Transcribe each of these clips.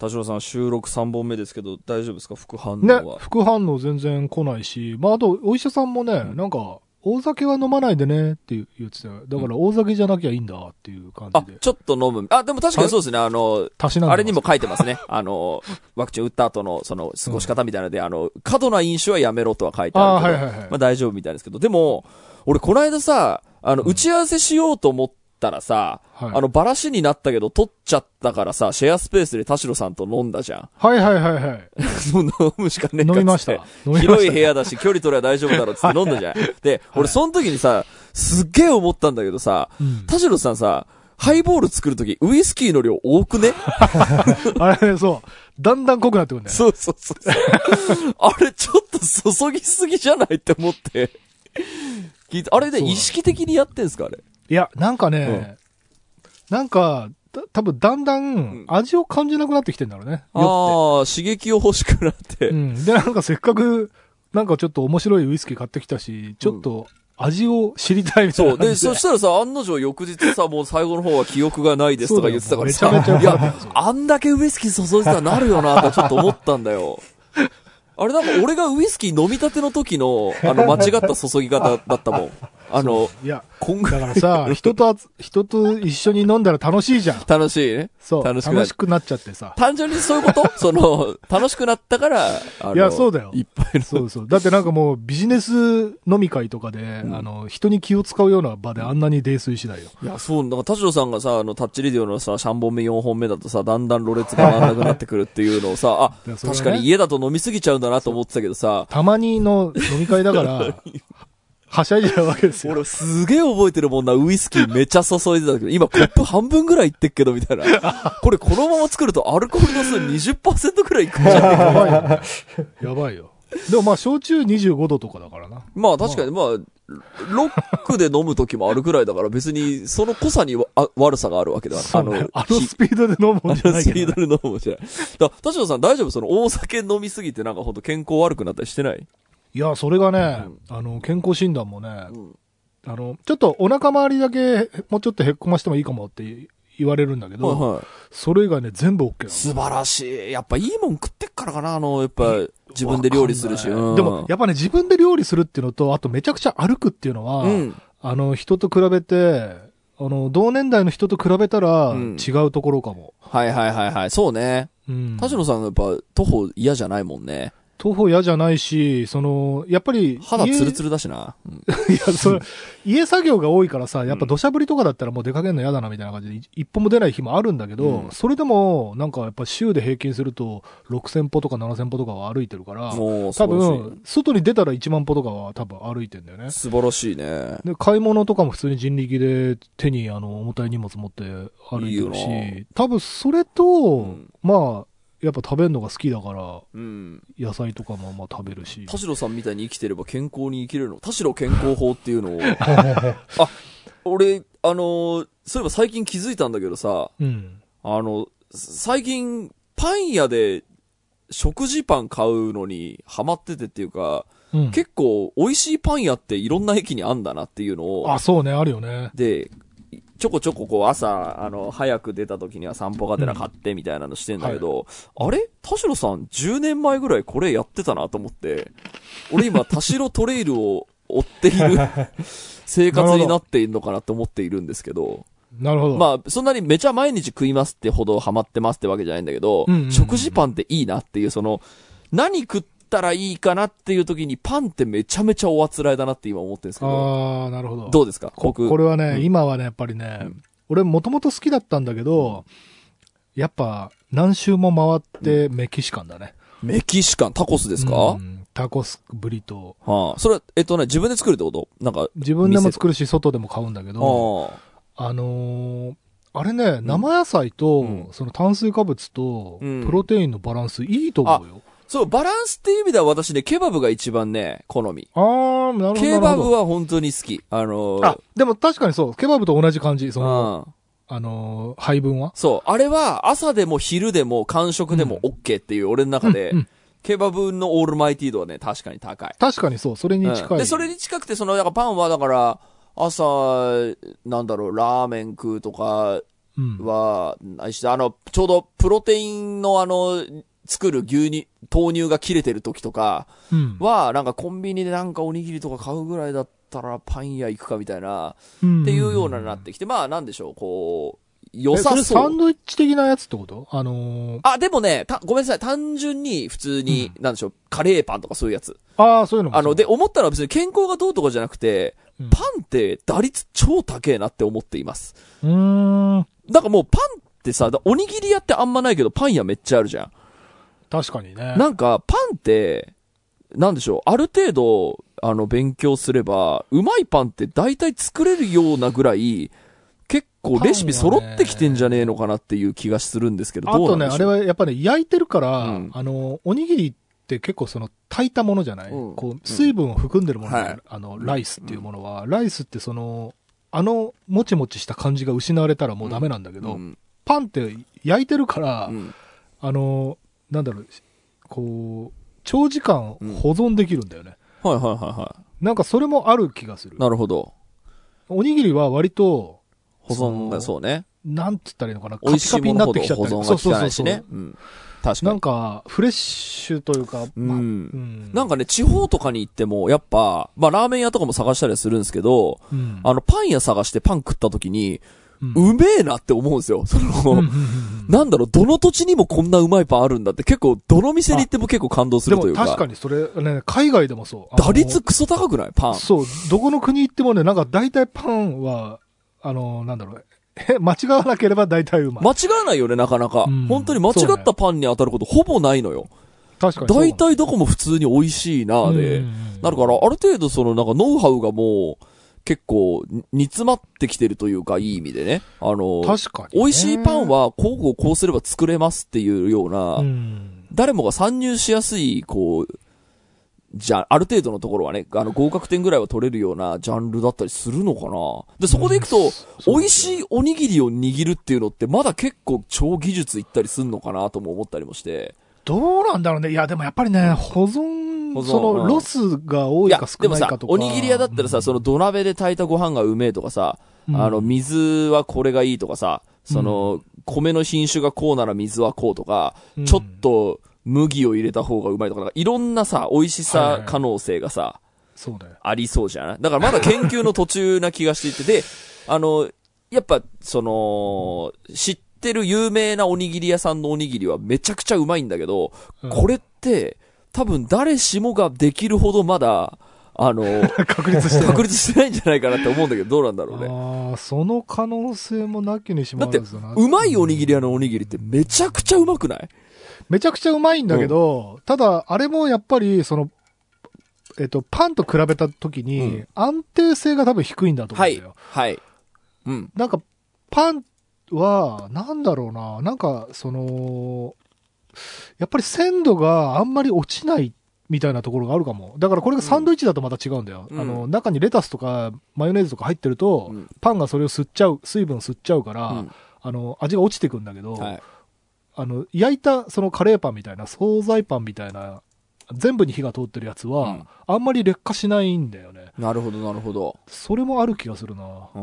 田代さん収録3本目ですけど、大丈夫ですか？副反応ねは。、副反応全然来ないし、まあ、あと、お医者さんもね、なんか、大酒は飲まないでねって言ってたよ。だから、大酒じゃなきゃいいんだっていう感あじで。、ちょっと飲む。あ、でも確かにそうですね。あの、たしなんでます？あれにも書いてますね。あの、ワクチン打った後の、その、過ごし方みたいなので、あの、過度な飲酒はやめろとは書いてあるけど、はいはいはいまあ大丈夫みたいですけど、でも、俺この間さ、あの、打ち合わせしようと思ったらさ、はいあの、バラシになったけど、取っちゃったからさ、シェアスペースで田代さんと飲んだじゃん。はいはいはいはい。もう飲むしかねえかっ飲みました。広い部屋だし、距離取れば大丈夫だろうって飲んだじゃん。で、俺その時にさ、すっげえ思ったんだけどさ、うん田代さんさ、ハイボール作るとき、ウイスキーの量多くね？あれね、そう。だんだん濃くなってくるんだよね。そうそうそう。あれ、ちょっと注ぎすぎじゃない？って思って。聞いて、あれでそうなの意識的にやってんすかあれ？いや、なんかね、なんか、た多分だんだん味を感じなくなってきてんだろうね。酔ああ、刺激を欲しくなって。うん。で、なんかせっかく、なんかちょっと面白いウイスキー買ってきたし、ちょっと味を知りたいみたいそう。で、な感じで。そしたらさ、案の定翌日さ、もう最後の方は記憶がないですとか言ってたからさ。いや、あんだけウイスキー注いでたらなるよなってちょっと思ったんだよ。あれなんか俺がウイスキー飲みたての時の、あの、間違った注ぎ方だったもん。あの、いや、こんぐらいだからさ、人と人と一緒に飲んだら楽しいじゃん。楽しいね。そう。楽しくなくなっちゃってさ。単純にそういうこと？その、楽しくなったから、いやそうだよいっぱいの。そうそう。だってなんかもうビジネス飲み会とかで、あの、人に気を使うような場であんなに泥酔しないよ。いや、そう、なんか田代さんがさ、あの、タッチレディオのさ、3本目、4本目だとさ、だんだんろれつが回らなくなってくるっていうのをさ、あ、ね確かに家だと飲みすぎちゃうんだなと思ってたけどさ、たまにの飲み会だから、はしゃいじゃうわけですよ。俺すげえ覚えてるもんな、ウイスキーめっちゃ注いでたけど、今コップ半分ぐらいいってっけど、みたいな。これこのまま作るとアルコールの数20%くらいいくんじゃねえか。やばいよ。やばいよ。でもまあ、焼酎25度とかだからな。まあ確かに、まあ、ロックで飲む時もあるくらいだから別にその濃さに悪さがあるわけだ。そうねあのひスピードで飲むもんじゃないけどね、スピードで飲むもんじゃない。だ田代さん大丈夫？その大酒飲みすぎてなんかほんと健康悪くなったりしてない？いや、それがね、あの、健康診断もね、んあの、ちょっとお腹周りだけ、もうちょっとへっこましてもいいかもって言われるんだけど、はいはい。それ以外ね、全部 OK なの素晴らしい。やっぱいいもん食ってっからかな、あの、やっぱ自分で料理するし。うんでも、やっぱね、自分で料理するっていうのと、あとめちゃくちゃ歩くっていうのは、うん。あの、人と比べて、あの、同年代の人と比べたら、うん違うところかも。はいはいはいはい。そうね。うん。田代さんやっぱ徒歩嫌じゃないもんね。徒歩嫌じゃないし、その、やっぱり、家肌ツルツルだしな。うん いや、それ、家作業が多いからさ、やっぱ土砂降りとかだったらもう出かけるの嫌だなみたいな感じで、い一歩も出ない日もあるんだけど、うんそれでも、なんかやっぱ週で平均すると、6000歩とか7000歩とかは歩いてるから、もう素多。分、外に出たら1万歩とかは多分歩いてんだよね。素晴らしいね。で、買い物とかも普通に人力で手にあの、重たい荷物持って歩いてるいいよし、多分それと、んまあ、やっぱ食べるのが好きだから、うん。野菜とかもまあ食べるし。田代さんみたいに生きてれば健康に生きれるの？田代健康法っていうのを。あ、俺、あのーそういえば最近気づいたんだけどさ、うん。あの、最近、パン屋で食事パン買うのにハマっててっていうか、うん。結構美味しいパン屋っていろんな駅にあんだなっていうのを、あ、そうね、あるよね。で、ちょこちょここう朝、あの、早く出た時には散歩がてら買ってみたいなのしてんだけど、あれ？田代さん10年前ぐらいこれやってたなと思って、俺今田代トレイルを追っている 生活になっているのかなと思っているんですけど、なるほど。まあ、そんなにめちゃ毎日食いますってほどハマってますってわけじゃないんだけど、うんうんうん。食事パンっていいなっていう、その、何食ったらいいかなっていう時にパンってめちゃめちゃおあつらいだなって今思ってるんですけど、ああ、なるほど。どうですか？こ僕。これはね、うん。今はね、やっぱりね、うん。俺もともと好きだったんだけど、やっぱ何周も回ってメキシカンだね。メキシカン、タコスですか、うんタコス、ブリトー。はあ、それは、えっとね、自分で作るってこと？なんか、自分でも作るし、外でも買うんだけど、ああ。のーあれね、生野菜と、うん。その炭水化物と、うん。プロテインのバランスいいと思うよ。そう、バランスっていう意味では私ね、ケバブが一番ね、好み。あー、なるほど。ケバブは、は本当に好き。あのー、あ、でも確かにそう、ケバブと同じ感じ、その、うんあのー配分は？そう、あれは朝でも昼でも間食でも OK っていう俺の中で、うんうんケバブのオールマイティー度はね、確かに高い。確かにそう、それに近い。うんで、それに近くて、その、だからパンはだから、朝、なんだろう、ラーメン食うとか、うん。は、ないし、あの、ちょうどプロテインのあの、作る牛乳、豆乳が切れてる時とかうん。は、なんかコンビニでなんかおにぎりとか買うぐらいだったらパン屋行くかみたいな、うんっていうようなになってきて、まあなんでしょう、こう、良さそうれサン。ドイッチ的なやつってこと？あのー、あ、でもね、た、ごめんなさい、単純に普通に、なんでしょう、カレーパンとかそういうやつ。ああ、そういうのもあの、で、思ったのは別に健康がどうとかじゃなくて、うんパンって打率超高えなって思っています。うーん。なんかもうパンってさ、だおにぎり屋ってあんまないけど、パン屋めっちゃあるじゃん。確かにね。なんか、パンって、なんでしょう、ある程度、あの、勉強すれば、うまいパンって大体作れるようなぐらい、結構レシピ揃ってきてんじゃねえのかなっていう気がするんですけど、あとね、どうなんでしょう？あれはやっぱね、焼いてるから、うん。あの、おにぎりって結構その、炊いたものじゃない、うん。こう、水分を含んでるもの、はい。あの、ライスっていうものは、ライスってその、あの、もちもちした感じが失われたらもうダメなんだけど、うん。パンって焼いてるから、うん。あの、なんだろう、こう、長時間うん保存できるんだよね。はいはいはいはなんかそれもある気がするい。。なるほど。おにぎりは割と、保存がそうね。なんつったらいいのかな、美味しいものほど保カピカピに存が効かないしねそう。うん。確かになん。か、フレッシュというか、まあうんうんなんかね、地方とかに行っても、やっぱ、まあラーメン屋とかも探したりはするんですけど、うんあの、パン屋探してパン食った時に、うめえなって思うんですよ。その、なんだろう、どの土地にもこんなうまいパンあるんだって結構、どの店に行っても結構感動するというか。確かにそれ、ね、海外でもそう。打率クソ高くない？パン。そう、どこの国行ってもね、なんか大体パンは、あの、なんだろう、え間違わなければ大体うまい。間違わないよね、なかなか。うん本当に間違ったパンに当たることほぼないのよ。確かに。大体どこも普通に美味しいなで、なるから、ある程度そのなんかノウハウがもう、結構、に煮詰まってきてるというか、いい意味でね。あの、確かにね、美味しいパンは、こうこうこうすれば作れますっていうような、うん、誰もが参入しやすい、こう、じゃあ、ある程度のところはね、あの、合格点ぐらいは取れるようなジャンルだったりするのかなで、そこでいくと、美味しいおにぎりを握るっていうのって、まだ結構超技術いったりすんのかなとも思ったりもして。どうなんだろうね。いや、でもやっぱりね、保存、その、うん。ロスが多いか少ないかと、か。おにぎり屋だったらさ、うん。その土鍋で炊いたご飯がうめえとかさ、うん。あの、水はこれがいいとかさ、その、米の品種がこうなら水はこうとか、うん。ちょっと麦を入れた方がうまいとか、なんかいろんなさ、美味しはいはいはい。さ可能性がさ、そうだよ。ありそうじゃない？だからまだ研究の途中な気がしていて、で、あの、やっぱ、その、知ってる有名なおにぎり屋さんのおにぎりはめちゃくちゃうまいんだけど、うん。これって、多分誰しもができるほどまだ、あの、確立してない確立してないんじゃないかなって思うんだけど、どうなんだろうね。ああ、その可能性もなきにしもだってあらずだな。、うまいおにぎり屋のおにぎりってめちゃくちゃうまくない？めちゃくちゃうまいんだけど、ただ、あれもやっぱり、その、えっと、パンと比べた時に、うん安定性が多分低いんだと思はいうんだよ。。はい。うん。なんか、パンは、なんだろうな、なんか、その、やっぱり鮮度があんまり落ちないみたいなところがあるかも。だからこれがサンドイッチだとまた違うんだよ。うんあの、中にレタスとかマヨネーズとか入ってると、うんパンがそれを吸っちゃう、水分吸っちゃうから、うんあの、味が落ちてくんだけど、はい。あの、焼いたそのカレーパンみたいな、惣菜パンみたいな、全部に火が通ってるやつは、うんあんまり劣化しないんだよね。なるほど、なるほど。それもある気がするな。う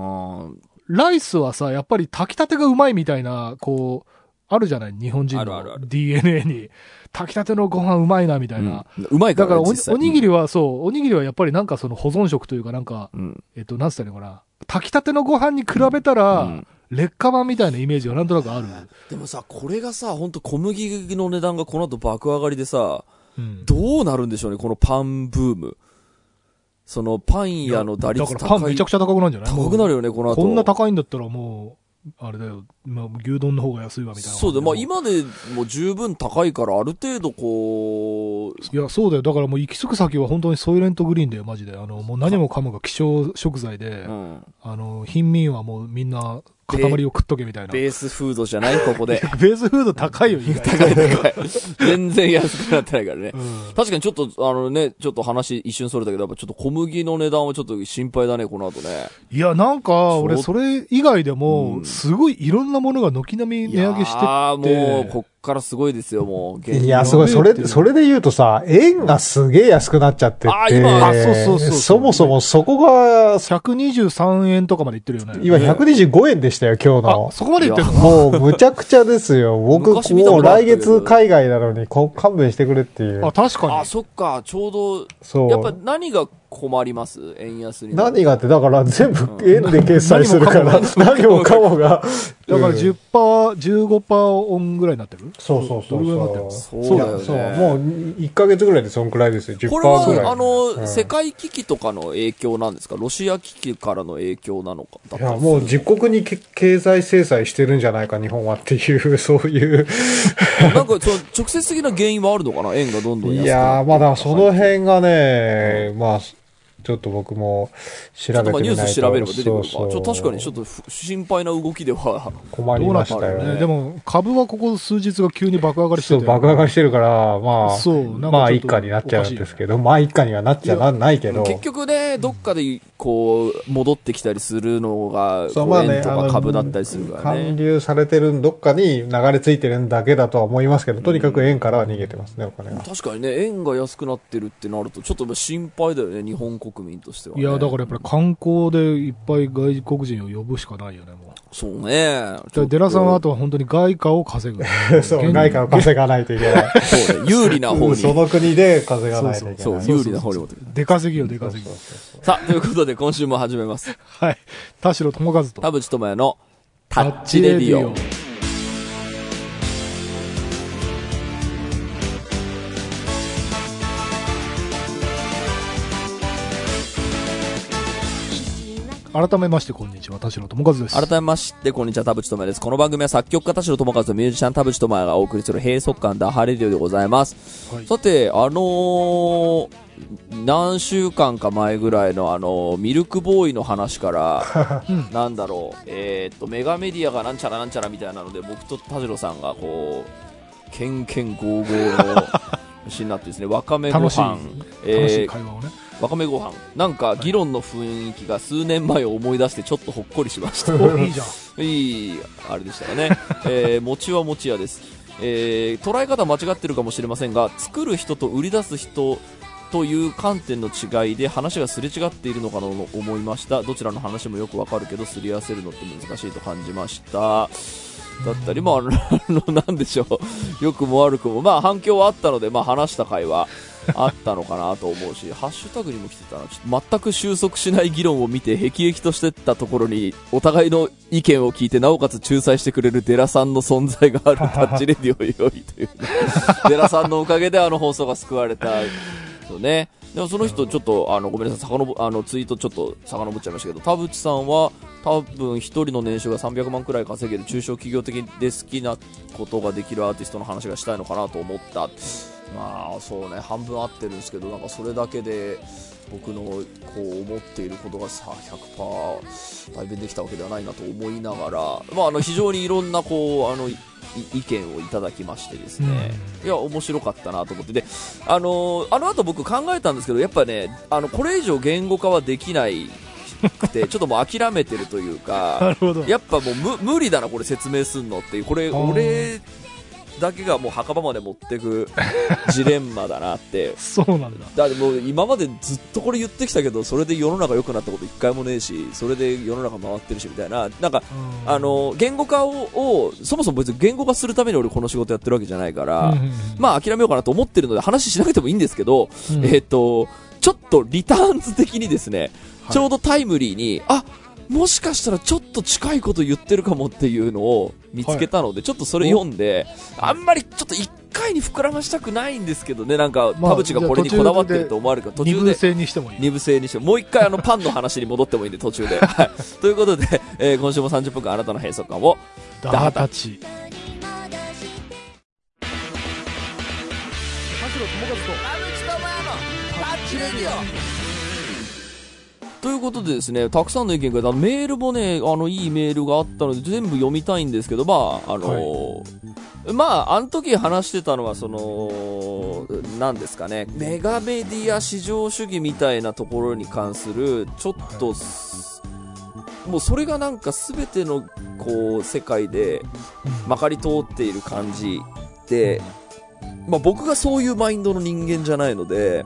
ん。ライスはさ、やっぱり炊きたてがうまいみたいな、こう、あるじゃない？日本人の DNA に。炊きたてのご飯うまいな、みたいな。うんうまいかだかららおおにぎりはそう、おにぎりはやっぱりなんかその保存食というかなんか、うん。えっと、なんつったらいいのかな？炊きたてのご飯に比べたら、うん劣化版みたいなイメージがなんとなくある。でもさ、これがさ、ほんと小麦の値段がこの後爆上がりでさ、うんどうなるんでしょうね、このパンブーム。そのパン屋の打率だからパン高いめちゃくちゃ高くなるんじゃない？高くなるよね、この後。こんな高いんだったらもう、あれだよ、まあ、牛丼の方が安いわみたいな。そうだ、まあ今でも十分高いから、ある程度こう、いや、そうだよ。だからもう行き着く先は本当にソイレントグリーンだよ、マジで。あの、もう何もかもが希少食材で、うん。あの、貧民はもうみんな塊を食っとけみたいな。ベベースフードじゃないここで。ースフード高いよ、意外高い高い。全然安くなってないからね。うん確かにちょっと、あのね、ちょっと話一瞬それたけど、やっぱちょっと小麦の値段はちょっと心配だね、この後ね。いや、なんか、俺、それ以外でうも、んすごいいろんなものが軒並み値上げしてああ、もう、こっからすごいですよ、もう。原いや、すごい。それ、それで言うとさ、円がすげえ安くなっちゃってあて、今あそうそうそうそもそもそこが、123円とかまでいってるよね。今125円でしたよ、今日あの、。そこまでいってるの？もう、むちゃくちゃですよ。僕、もう来月海外なのに、こ勘弁してくれっていうあ、。確かにあ、。そっか、ちょうど、そう。やっぱ何が困ります？円安に。何がって、だから全部円で決済するから、何何もかもが。だからうん10%、15%オンぐらいになってる？そうそうそうどれぐらいになってるの？そう。そうだよねそう。もう1ヶ月ぐらいでそんくらいですよ。10%これはぐらい。、あの、うん世界危機とかの影響なんですかロシア危機からの影響なのかいや、もう自国にけ経済制裁してるんじゃないか、日本はっていう、そういう。なんか、その、直接的な原因はあるのかな？円がどんどん安くなっていやー、まだその辺がね、まあ、ちょっと僕も調べてみないと。ニュース調べれば出てくるか。ちそうそうょっと確かにちょっとふ心配な動きでは。困りましたよね。ね。でも、株はここ数日が急に爆上がりしてそう、て。爆上がりしてるから、まあ、そうまあ一家になっちゃうんですけど、まあ一家にはなっちゃなないけど。結局ね、どっかで、こう、戻ってきたりするのが、そうまあね円とかあの株だったりするから還ね。流されてるどっかに流れ着いてるだけだとは思いますけど、とにかく円からは逃げてますね、お金は。確かにね、円が安くなってるってなると、ちょっと心配だよね、日本国民としては、ね。いや、だからやっぱり観光でいっぱい外国人を呼ぶしかないよね、もう。そうね。デラさんはあとは本当に外貨を稼ぐ。そう、現外貨を稼がないといけない。そうね、有利な方に。その国で稼がないといけそう、ない。有利な方に持ってくる。出稼ぎよ、出稼ぎ。さあ、ということで今週も始めます。はい。田代智和と。田淵智也のタッチレディオ。改めまして、こんにちは。田代智和です。改めまして、こんにちは、田淵智也です。この番組は作曲家田代智和とミュージシャン田淵智也がお送りする閉塞感ダハレディオでございます。はいさて、あのー、何週間か前ぐらいのあの、ミルクボーイの話から、う んなんだろう、えーっと、メガメディアがなんちゃらなんちゃらみたいなので、僕と田代さんがこう、ケンケンゴーゴーの話になってですね、わかめご楽しい飯、楽しえーい会話をね。わかめご飯。なんか議論の雰囲気が数年前を思い出してちょっとほっこりしました。お、いいじゃん。いいあれでしたよね、えー、餅は餅屋です、えー、捉え方間違ってるかもしれませんが作る人と売り出す人という観点の違いで話がすれ違っているのかと思いました。どちらの話もよくわかるけどすり合わせるのって難しいと感じました。だったり、まあ、あの、あのなんでしょう、良くも悪くも、まあ反響はあったので、まあ話した回はあったのかなと思うし、ハッシュタグにも来てたな、ちょっと全く収束しない議論を見て、辟易としてったところに、お互いの意見を聞いて、なおかつ仲裁してくれるデラさんの存在があるタッチレディオよりという、ね、デラさんのおかげであの放送が救われたよね。でもその人、ちょっと、あの、ごめんなさい、遡あの、ツイートちょっと遡っちゃいましたけど、田淵さんは、多分一人の年収が300万くらい稼げる中小企業的で好きなことができるアーティストの話がしたいのかなと思った。まあ、そうね、半分合ってるんですけど、なんかそれだけで、僕のこう思っていることがさ100%代弁できたわけではないなと思いながら、まあ、あの非常にいろんなこうあのい意見をいただきましてですね、いや面白かったなと思って。であのあの後僕考えたんですけどやっぱねあのこれ以上言語化はできないくて ちょっともう諦めてるというなか。やっぱもう無無理だなこれ説明すんのっていうこれ俺だけがもう墓場まで持ってくジレンマだなって。そうなんだ。だってもう今までずっとこれ言ってきたけどそれで世の中良くなったこと一回もねえしそれで世の中回ってるしみたいな。なんかうん。あ、の言語化ををそもそも別に言語化するために俺この仕事やってるわけじゃないから、うんうんうん。まあ諦めようかなと思ってるので話しなくてもいいんですけど、うん。えっ、とちょっとリターンズ的にですね、はい。ちょうどタイムリーにあもしかしたらちょっと近いこと言ってるかもっていうのを見つけたので、ちょっとそれ読んであんまりちょっと一回に膨らましたくないんですけどね。なんかまあ田淵がこれにこだわってると思われるから途二部中で制にしてもいい。二部制にしてもう一回あのパンの話に戻ってもいいんで途中で、はい、ということで、えー今週も30分間あなたの閉塞感を。ダータチ。ということでですね、たくさんの意見が、メールもね、あの、いいメールがあったので、全部読みたいんですけど、まあ、あのまあ、あの時話してたのは、その、なんですかね、メガメディア至上主義みたいなところに関する、ちょっと、もうそれがなんか全ての、こう、世界で、まかり通っている感じって、まあ僕がそういうマインドの人間じゃないので、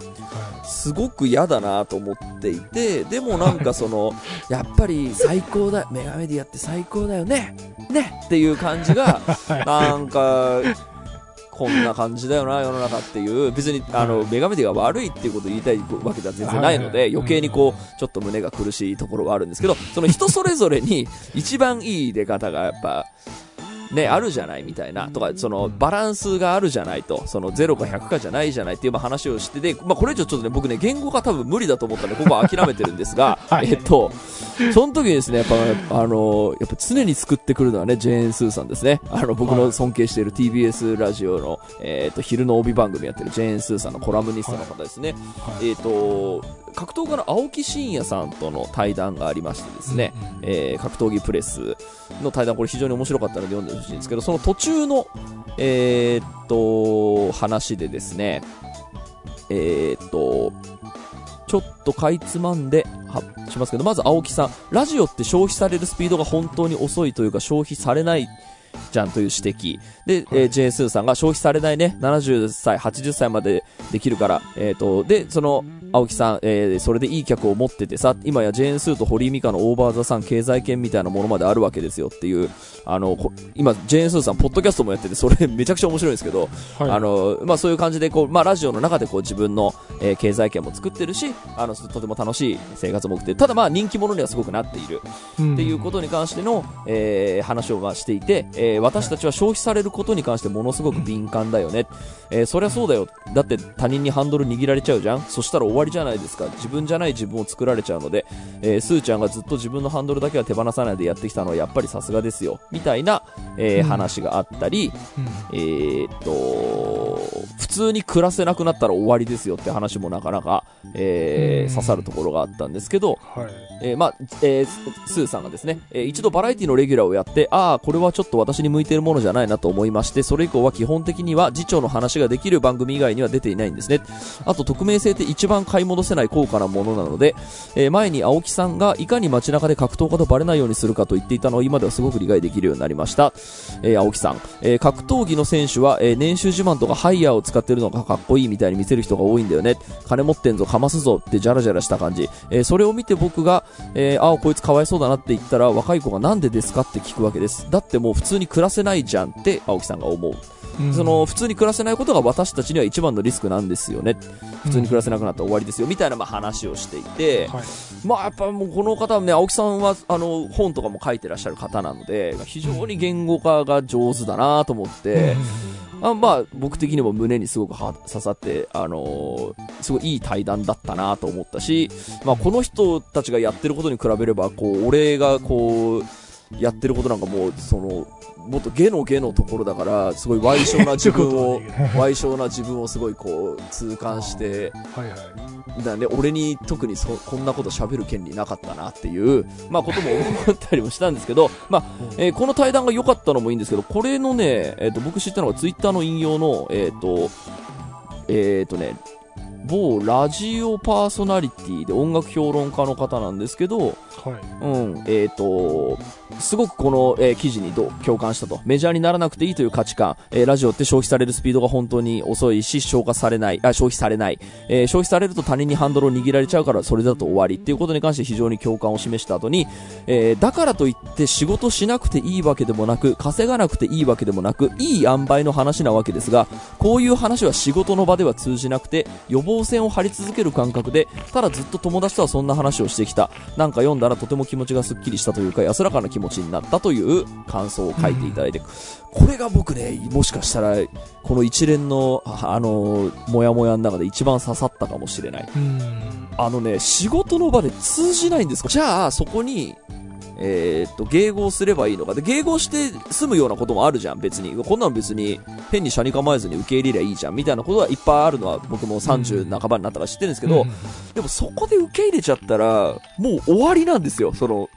すごく嫌だなと思っていて、でもなんかその、やっぱり最高だ、メガメディアって最高だよねねっていう感じが、なんか、こんな感じだよな、世の中っていう、別に、あの、メガメディアが悪いっていうことを言いたいわけでは全然ないので、余計にこう、ちょっと胸が苦しいところがあるんですけど、その人それぞれに一番いい出方がやっぱ、ね、あるじゃないみたいな、とか、その、バランスがあるじゃないと、その、0か100かじゃないじゃないっていうまあ話をしてて、まあこれ以上ちょっとね、僕ね、言語が多分無理だと思ったんで、ここは諦めてるんですが、はい。えっと、その時にですね、やっぱ、あの、やっぱ常に作ってくるのはね、ジェーン・スーさんですね。あの、僕の尊敬している TBS ラジオの、えっと、昼の帯番組やってるジェーン・スーさんのコラムニストの方ですね。はい。えっと、格闘家の青木真也さんとの対談がありましてですね、えー格闘技プレスの対談、これ非常に面白かったので読んでほしいんですけど、その途中の、えーっと、話でですね、えーっと、ちょっとかいつまんで、は、しますけど、まず青木さん、ラジオって消費されるスピードが本当に遅いというか消費されないじゃんという指摘。で、えー、ジェーンスーさんが消費されないね、70歳、80歳までできるから、えっ、と、で、その、青木さん、えーそれでいい客を持っててさ、今やジェーンスーと堀井美香のオーバーザさん経済圏みたいなものまであるわけですよっていう、あの、こ今、ジェーンスーさん、ポッドキャストもやってて、それめちゃくちゃ面白いんですけど、はいあの、まあ、そういう感じで、こう、まあ、ラジオの中でこう自分の、えー経済圏も作ってるし、あの、とても楽しい生活も送ってる。ただまあ、人気者にはすごくなっている。うんっていうことに関しての、えー話をまあしていて、えー私たちは消費されることに関してものすごく敏感だよね。えーそりゃそうだよ。だって他人にハンドル握られちゃうじゃん？そしたら終わりじゃないですか。自分じゃない自分を作られちゃうので、えースーちゃんがずっと自分のハンドルだけは手放さないでやってきたのはやっぱりさすがですよ。みたいな、え話があったり、うんえーっと、普通に暮らせなくなったら終わりですよって話もなかなか、え刺さるところがあったんですけど、はい。えーまあ、えーススーさんがですね、えー一度バラエティのレギュラーをやって、ああ、これはちょっと私に向いているものじゃないなと思いまして、それ以降は基本的には次長の話ができる番組以外には出ていないんですね。あと、匿名性って一番買い戻せない高価なものなので、えー前に青木さんがいかに街中で格闘家とバレないようにするかと言っていたのを今ではすごく理解できるようになりました。えー青木さん、えー格闘技の選手は、えー年収自慢とかハイヤーを使ってるのがかっこいいみたいに見せる人が多いんだよね。金持ってんぞ、かますぞってジャラジャラした感じ。えーそれを見て僕が、えーああ、こいつかわいそうだなって言ったら、若い子がなんでですかって聞くわけです。だってもう普通に暮らせないじゃんって青木さんが思う。うんその、普通に暮らせないことが私たちには一番のリスクなんですよね。普通に暮らせなくなったら終わりですよ。みたいなまあ話をしていて、はい。まあやっぱもうこの方はね、青木さんはあの本とかも書いてらっしゃる方なので、非常に言語化が上手だなと思って、あまあ僕的にも胸にすごくは刺さって、あのーすごいいい対談だったなと思ったし、まあこの人たちがやってることに比べれば、こう、俺がこう、やってることなんかもう、その、もっと下の下のところだから、すごい賠償な自分を、賠償な自分をすごいこう、痛感して、はいはい。だね、俺に特にそこんなこと喋る権利なかったなっていう、まあ、ことも思ったりもしたんですけど、まあ、えーこの対談が良かったのもいいんですけど、これのね、えっ、と、僕知ったのがツイッターの引用の、えっ、と、えっ、とね、某ラジオパーソナリティで音楽評論家の方なんですけど、はい。うん、えっ、と、すごくこの、えー記事にどう共感したと。メジャーにならなくていいという価値観。えーラジオって消費されるスピードが本当に遅いし、消化されない、あ、消費されない。えー消費されると他人にハンドルを握られちゃうからそれだと終わりっていうことに関して非常に共感を示した後に、えだからといって仕事しなくていいわけでもなく、稼がなくていいわけでもなく、いい塩梅の話なわけですが、こういう話は仕事の場では通じなくて、予防線を張り続ける感覚で、ただずっと友達とはそんな話をしてきた。なんか読んだらとても気持ちがすっきりしたというか、安らかな気持ちになったという感想を書いていただいて、これが僕ね、もしかしたら、この一連の、ああの、もやもやの中で一番刺さったかもしれない。うん。あのね、仕事の場で通じないんですか？じゃあ、そこに、えーっと、迎合すればいいのか。で、迎合して済むようなこともあるじゃん、別に。こんなの別に、変に車に構えずに受け入れりゃいいじゃん、みたいなことはいっぱいあるのは、僕も30半ばになったから知ってるんですけど、でもそこで受け入れちゃったら、もう終わりなんですよ、その、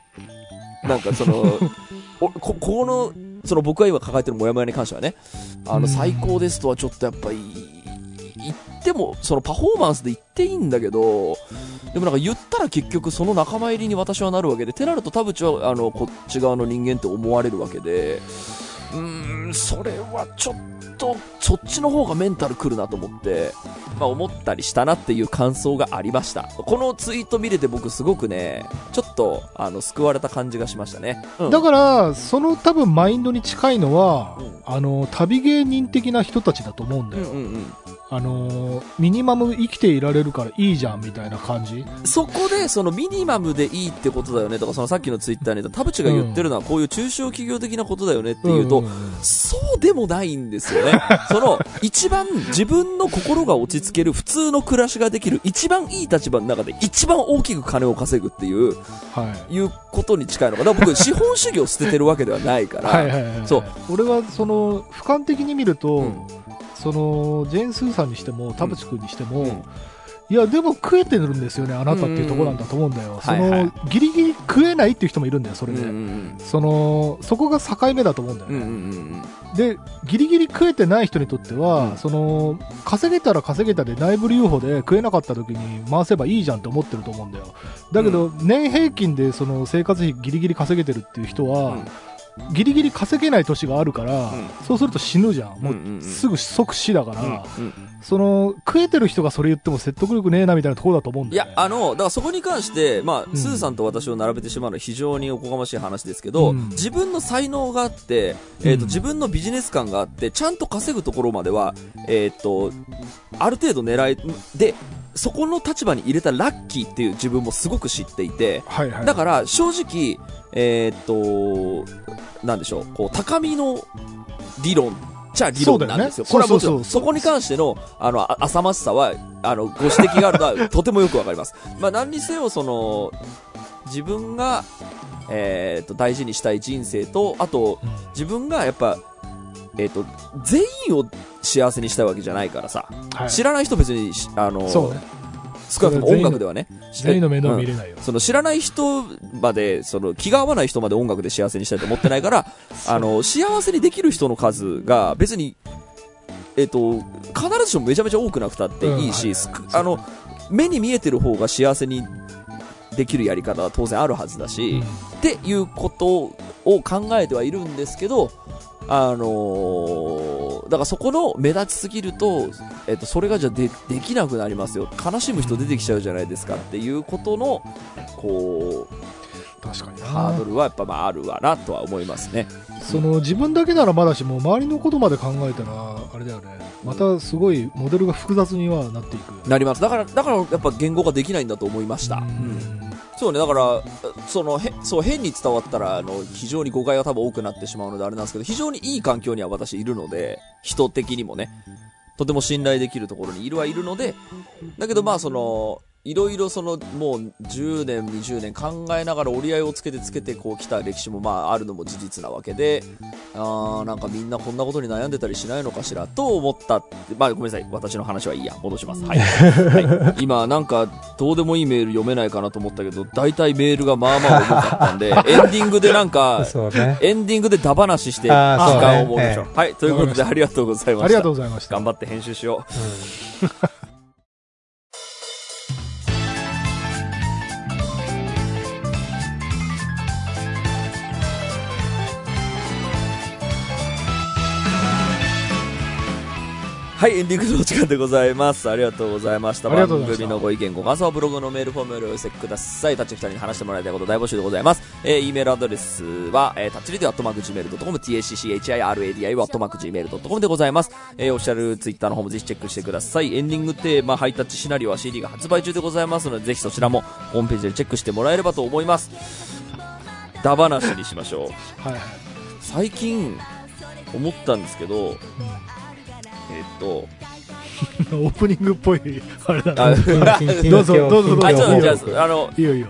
なんかその、おこ、この、その僕が今抱えてるモヤモヤに関してはね、あの、うん。最高ですとはちょっとやっぱり、言っても、そのパフォーマンスで言っていいんだけど、でもなんか言ったら結局その仲間入りに私はなるわけで、てなると田淵はあのこっち側の人間って思われるわけで、うーん、それはちょっと、そっちの方がメンタルくるなと思って、まあ思ったりしたなっていう感想がありました。このツイート見れて僕すごくね、ちょっと、あの、救われた感じがしましたね。うんだから、その多分マインドに近いのは、うんあの、旅芸人的な人たちだと思うんだよ。うんうんうん。あの、ミニマム生きていられるからいいじゃんみたいな感じ？そこで、そのミニマムでいいってことだよねとか、そのさっきのツイッターに田淵が言ってるのはこういう中小企業的なことだよねっていうと、んんんそうでもないんですよね。その、一番自分の心が落ち着ける普通の暮らしができる一番いい立場の中で一番大きく金を稼ぐっていう、はい。いうことに近いのかな。だから僕、資本主義を捨ててるわけではないから。はい。そう。俺は、その、俯瞰的に見ると、うんその、ジェーン・スーさんにしても、田淵君にしても、うんいや、でも食えてるんですよね、あなたっていうところなんだと思うんだよ。その、はいはいギリギリ食えないっていう人もいるんだよ、それうんで。うんその、そこが境目だと思うんだようん。うんね。うんうんで、ギリギリ食えてない人にとっては、うんその、稼げたら稼げたで内部留保で食えなかった時に回せばいいじゃんって思ってると思うんだよ。だけど、年平均でその生活費ギリギリ稼げてるっていう人は、うんギリギリ稼げない年があるから、うんそうすると死ぬじゃん。もうすぐ即死だから、うんうんその、食えてる人がそれ言っても説得力ねえなみたいなところだと思うんいだよ、ね。、やあの、だからそこに関して、まあ、んスーさんと私を並べてしまうのは非常におこがましい話ですけど、うん自分の才能があって、えっ、と、うん自分のビジネス感があって、ちゃんと稼ぐところまでは、えっ、と、ある程度狙い、で、そこの立場に入れたラッキーっていう自分もすごく知っていて、はいはい。だから正直、えっ、と、なんでしょう、こう、高みの理論、じゃあ理論なんですよ。よねこれはもちろん、そこに関しての、あの、あ浅ましさは、あの、ご指摘があるのは、とてもよくわかります。まあ、何にせよ、その、自分が、えっ、と、大事にしたい人生と、あと、うん自分がやっぱ、えっ、と、全員を幸せにしたいわけじゃないからさ、はい知らない人別にし、あの、ね。少なくとも音楽ではね、全員の面倒うん見れないよ。その知らない人まで、その気が合わない人まで音楽で幸せにしたいと思ってないから、あの、幸せにできる人の数が別に、えっ、と、必ずしもめちゃめちゃ多くなくたっていいし、目に見えてる方が幸せにできるやり方は当然あるはずだし、っていうことを考えてはいるんですけど、あのーだからそこの目立ちすぎると、えっと、それがじゃあでできなくなりますよ。悲しむ人出てきちゃうじゃないですかっていうことの、こう、確かになハードルはやっぱまああるわなとは思いますね。その自分だけならまだしも周りのことまで考えたらあれだよねまたすごいモデルが複雑にはなっていくなります。だから、だからやっぱ言語ができないんだと思いました。ううんんそうね、だから、その、へ、そう、変に伝わったら、あの、非常に誤解が多分多くなってしまうのであれなんですけど、非常にいい環境には私いるので、人的にもね、とても信頼できるところにいるはいるので、だけどまあその、いろいろその、もう10年、20年考えながら折り合いをつけてつけてこう来た歴史もまああるのも事実なわけで、あーなんかみんなこんなことに悩んでたりしないのかしらと思ったって、まあごめんなさい、私の話はいいや、戻します。はい。はい、今なんかどうでもいいメール読めないかなと思ったけど、大体メールがまあまあ重かったんで、エンディングでなんか、ね。エンディングでダ話して時間を設けましょう。はい、ということでありがとうございました。ありがとうございました頑張って編集しよう。はい、エンディングのお時間でございます。ありがとうございました。番組のご意見、ご感想はブログのメールフォームよりお寄せください。タッチ2人に話してもらいたいこと大募集でございます。えー、e メールアドレスは、えー、タッチリディアットマーク Gmail.com、tacchiradi アットマーク Gmail.com でございます。えー、オフィシャルツイッターの方もぜひチェックしてください。エンディングテーマ、ハイタッチシナリオは CD が発売中でございますので、ぜひそちらもホームページでチェックしてもらえればと思います。ダ話にしましょう。はいはい、最近、思ったんですけど、えーっと、オープニングっぽいあれだ どうぞどうぞどうぞ。あ、ちょっと、じゃあ、あの、いいよいいよ。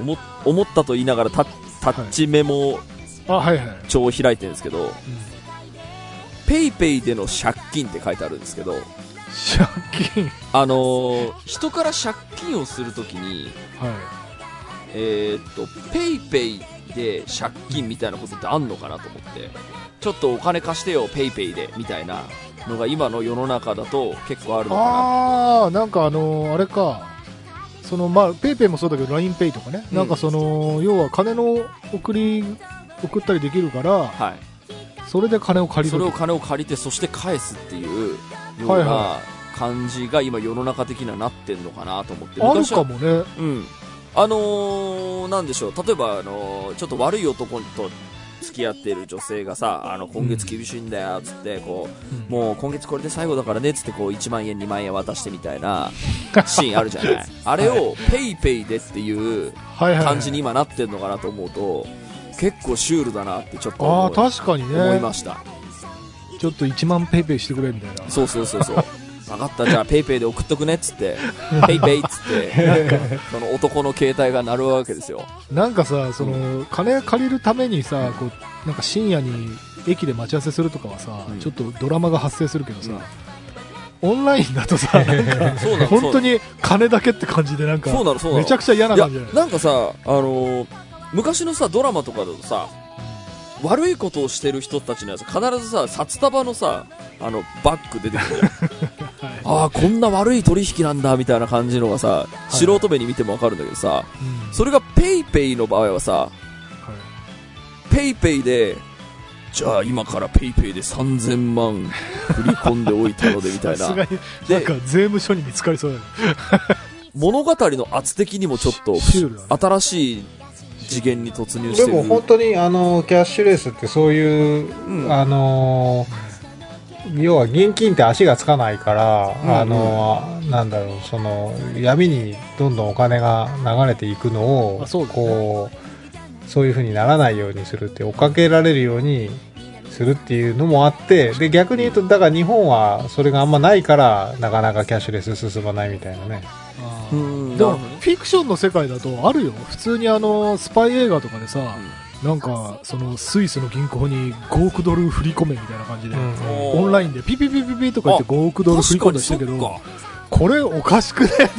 思思ったと言いながらタタッチメモあはいはい、帳を開いてるんですけど、ペイペイでの借金って書いてあるんですけど、借金？あのー人から借金をするときに、はい。えーっと、 PayPay で借金みたいなことってあんのかなと思って、ちょっとお金貸してよ、 PayPay で、みたいなのが今の世の中だと結構あるのかああなんかあのーあれか。そのまあ PayPay もそうだけど LINE Pay とかね、うん。なんかその要は金の送り送ったりできるからな。はい。それで金を借りそれを金を借りてそして返すっていうようはいなは感じが今世の中的にはなってんのかなと思って。ある昔はかもね。うん。あのー、なんでしょう。例えば、あのーちょっと悪い男と付き合っている女性がさあの今月厳しいんだよつってこう、もう今月これで最後だからねつってこう1万円2万円渡してみたいなシーンあるじゃない。あれをペイペイでっていう感じに今なってんのかなと思うと結構シュールだなってちょっとああ思い確かに思いねました。ちょっと1万 PayPay してくれみたいな。そうそうそうそう分かった。じゃあ PayPay で送っとくねっつって。PayPay っつって。その男の携帯が鳴るわけですよ。なんかさその金借りるためにさこうなんか深夜に駅で待ち合わせするとかはさ、うん。ちょっとドラマが発生するけどさ、オンラインだとさ 本当に金だけって感じでなんかそうなのそうなの。めちゃくちゃ嫌な感じじゃないなんかさあのー昔のさドラマとかだとさ悪いことをしてる人たちのやつ必ずさ札束のさあのバッグ出てくるじゃん ああこんな悪い取引なんだみたいな感じのがさい。素人目に見てもわかるんだけどさうん。それが PayPay の場合はさはい。 PayPay でじゃあ今から PayPay で3000万振り込んでおいたのでみたいな。なんか税務署に見つかりそうだよ 物語の圧的にもちょっと新しい次元に突入してる。でも本当にあのキャッシュレスってそういう、うん。あの要は現金って足がつかないから、うんあのなんだろうその闇にどんどんお金が流れていくのをあそうだね。こうそういう風にならないようにするって追っかけられるようにするっていうのもあってで逆に言うとだから日本はそれがあんまないからなかなかキャッシュレス進まないみたいなね。でもフィクションの世界だとあるよ。普通にあのスパイ映画とかでさ、なんかそのスイスの銀行に5億ドル振り込めみたいな感じで、オンラインでピピピピピとか言って5億ドル振り込んだしたけどこれおかしくね？っ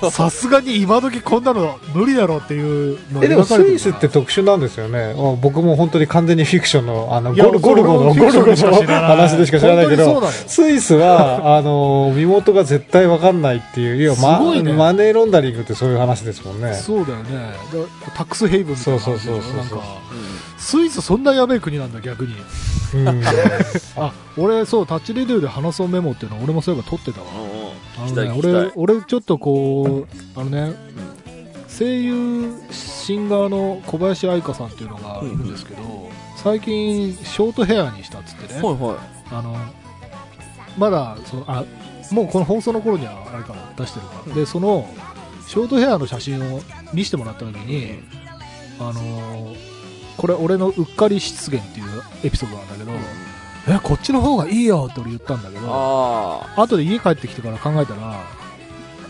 てさすがに今時こんなの無理だろうっていうのえでもスイスって特殊なんですよね。あ僕も本当に完全にフィクションのあのゴルゴルゴのゴルゴの話でしか知らないけどスイスはあの身元が絶対わかんないっていう要はね。マネーロンダリングってそういう話ですもんね。そうだよね。だタックスヘイブンみたいなそうそうそスイスそんなやべえ国なんだ逆に。うん。あ俺そうタッチレディオで話そうメモっていうの俺もそういえば撮ってたわあのね俺俺ちょっとこうあのね声優シンガーの小林愛香さんっていうのがいるんですけど、最近ショートヘアにしたっつってね、はいはい。あのまだそのあもうこの放送の頃にはあれかな出してるか、でそのショートヘアの写真を見せてもらった時に、あのこれ俺のうっかり失言っていうエピソードなんだえこっちの方がいいよって俺言ったんだけどあ後で家帰ってきてから考えたら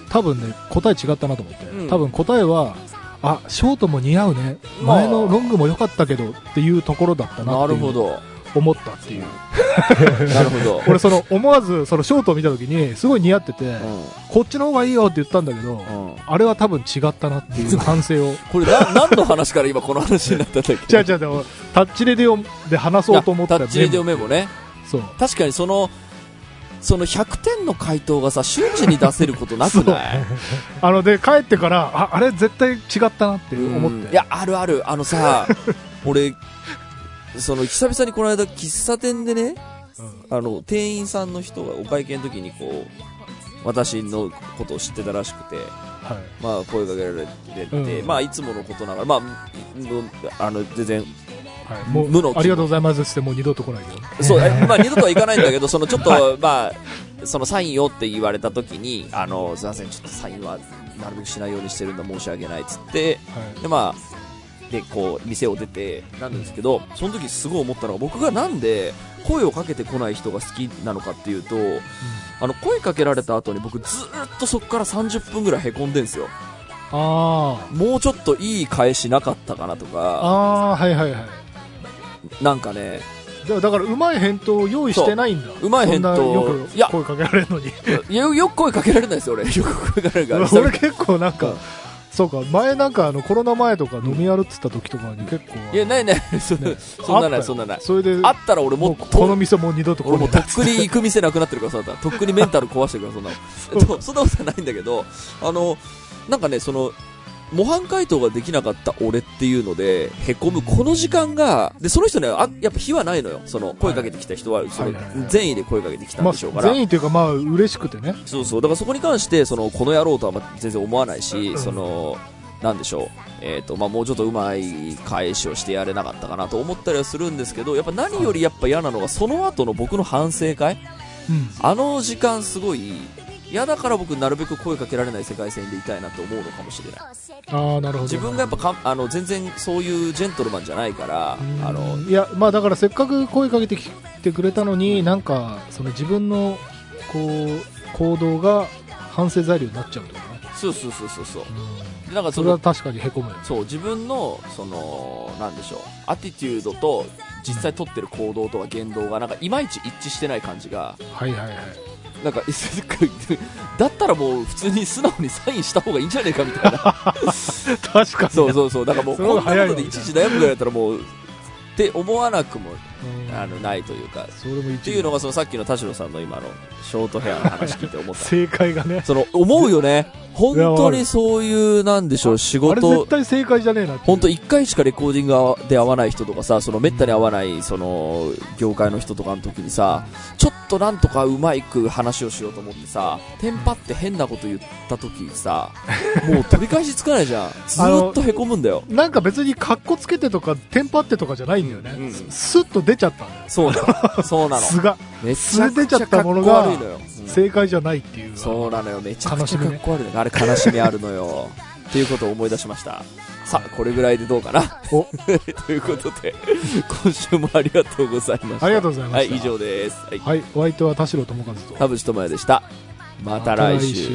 多分ね答え違ったなと思って、うん。多分答えはあショートも似合うね。まあ。前のロングも良かったけどっていうところだったあなっていう。なるほど思ったっていう。なるほど。俺その思わずそのショートを見た時にすごい似合ってて、うん。こっちの方がいいよって言ったんだけど、うん。あれは多分違ったなっていう反省を。これな何の話から今この話になったんだっけ？違う違うでもタッチレディオで話そうと思ったタッチレディオメモね。そう。確かにそのその100点の回答がさ瞬時に出せることなくない？あので帰ってからああれ絶対違ったなって思って。うん。いやあるある。あのさ俺その久々にこの間喫茶店でねうん。あの店員さんの人がお会計の時にこう私のことを知ってたらしくてはい。まあ声かけられてて、うん。まあいつものことながらまあむあの全然はい、も無のうありがとうございますってもう二度と来ないけどそう、えまあ二度とはいかないんだけど、そのちょっと、まあ、そのサインをって言われた時に、あの、すいません、ちょっとサインはなるべくしないようにしてるんだ、申し訳ないっつって、はい。で、まあ、で、こう、店を出て、なんですけど、その時すごい思ったのが、僕がなんで声をかけてこない人が好きなのかっていうと、あの、声かけられた後に僕ずーっとそこから30分ぐらい凹んでんすよ。あもうちょっといい返しなかったかなとあか、ああはいはいはいなんかね、だからだからうまい返答を用意してないんだうまい返答よく声かけられるのにいやよく声かけられないですよ、俺。よく声かけられるから。俺結構なんか、うんそうか前なんかあのコロナ前とか飲み歩ってた時とかに結構、いや、ないない、そねそんなない、そんなない。それであったら俺ももうこの店もう二度と来俺もうとっくに行く店なくなってるから、そうだった。とっくにメンタル壊してるから、そんなの。でもそんなことはないんだけど、あの、なんかね、その、模範解答ができなかった俺っていうので、へこむこの時間が、で、その人ね、あ、やっぱ火はないのよ。その、声かけてきた人は、その善意で声かけてきたんまでしょうから。あ、善意というか、まあ、嬉しくてね。そうそう。だからそこに関して、その、この野郎とはま全然思わないし、うんその、なんでしょう。えっ、と、まあ、もうちょっとうまい返しをしてやれなかったかなと思ったりはするんですけど、やっぱ何よりやっぱ嫌なのが、その後の僕の反省会うん。あの時間すごい、嫌だから僕なるべく声かけられない世界線でいたいなと思うのかもしれない。ああ、なるほど。自分がやっぱかあの全然そういうジェントルマンじゃないから、あの、いや、まあだからせっかく声かけてきてくれたのに、なんか、その自分の、こう、行動が反省材料になっちゃうとかね。そうそうそうそうそう。うんでなんかそれは確かにへこむよ。そう、自分の、その、なんでしょう、アティテュードと実際取ってる行動とか言動がなんかいまいち一致してない感じが、はいはいはい。なんか、だったらもう普通に素直にサインした方がいいんじゃねえかみたいな。確かに。そうそうそう。だからもうこんなことでいちいち悩むぐらいだったらもう、って思わなくも、うんあの、ないというか、それもっていうのがそのさっきの田代さんの今のショートヘアの話聞いて思った。正解がね。その、思うよね。本当にそういう、なんでしょう、仕あれ絶事、対正解じゃねえな。本当一回しかレコーディングで会わない人とかさ、そのめったに会わない、その、業界の人とかの時にさ、ちょっとなんとかうまいく話をしようと思ってさ、テンパって変なこと言った時にさ、もう取り返しつかないじゃん。ずーっと凹むんだよ。なんか別にカッコつけてとか、テンパってとかじゃないんだよね。うんスッと出ちゃったんだよ。そうなの。そうなの。素が。めちゃくちゃかっこ悪いのよ。うん正解じゃないっていう。そうなのよ。めちゃくちゃ悲しみねかっこ悪いの。あれ悲しみあるのよ。っていうことを思い出しました。さあ、これぐらいでどうかな？お ということで、今週もありがとうございました。ありがとうございましたはい、以上です。はい。はい、お相手は田代智和と。田淵智也でした。また来週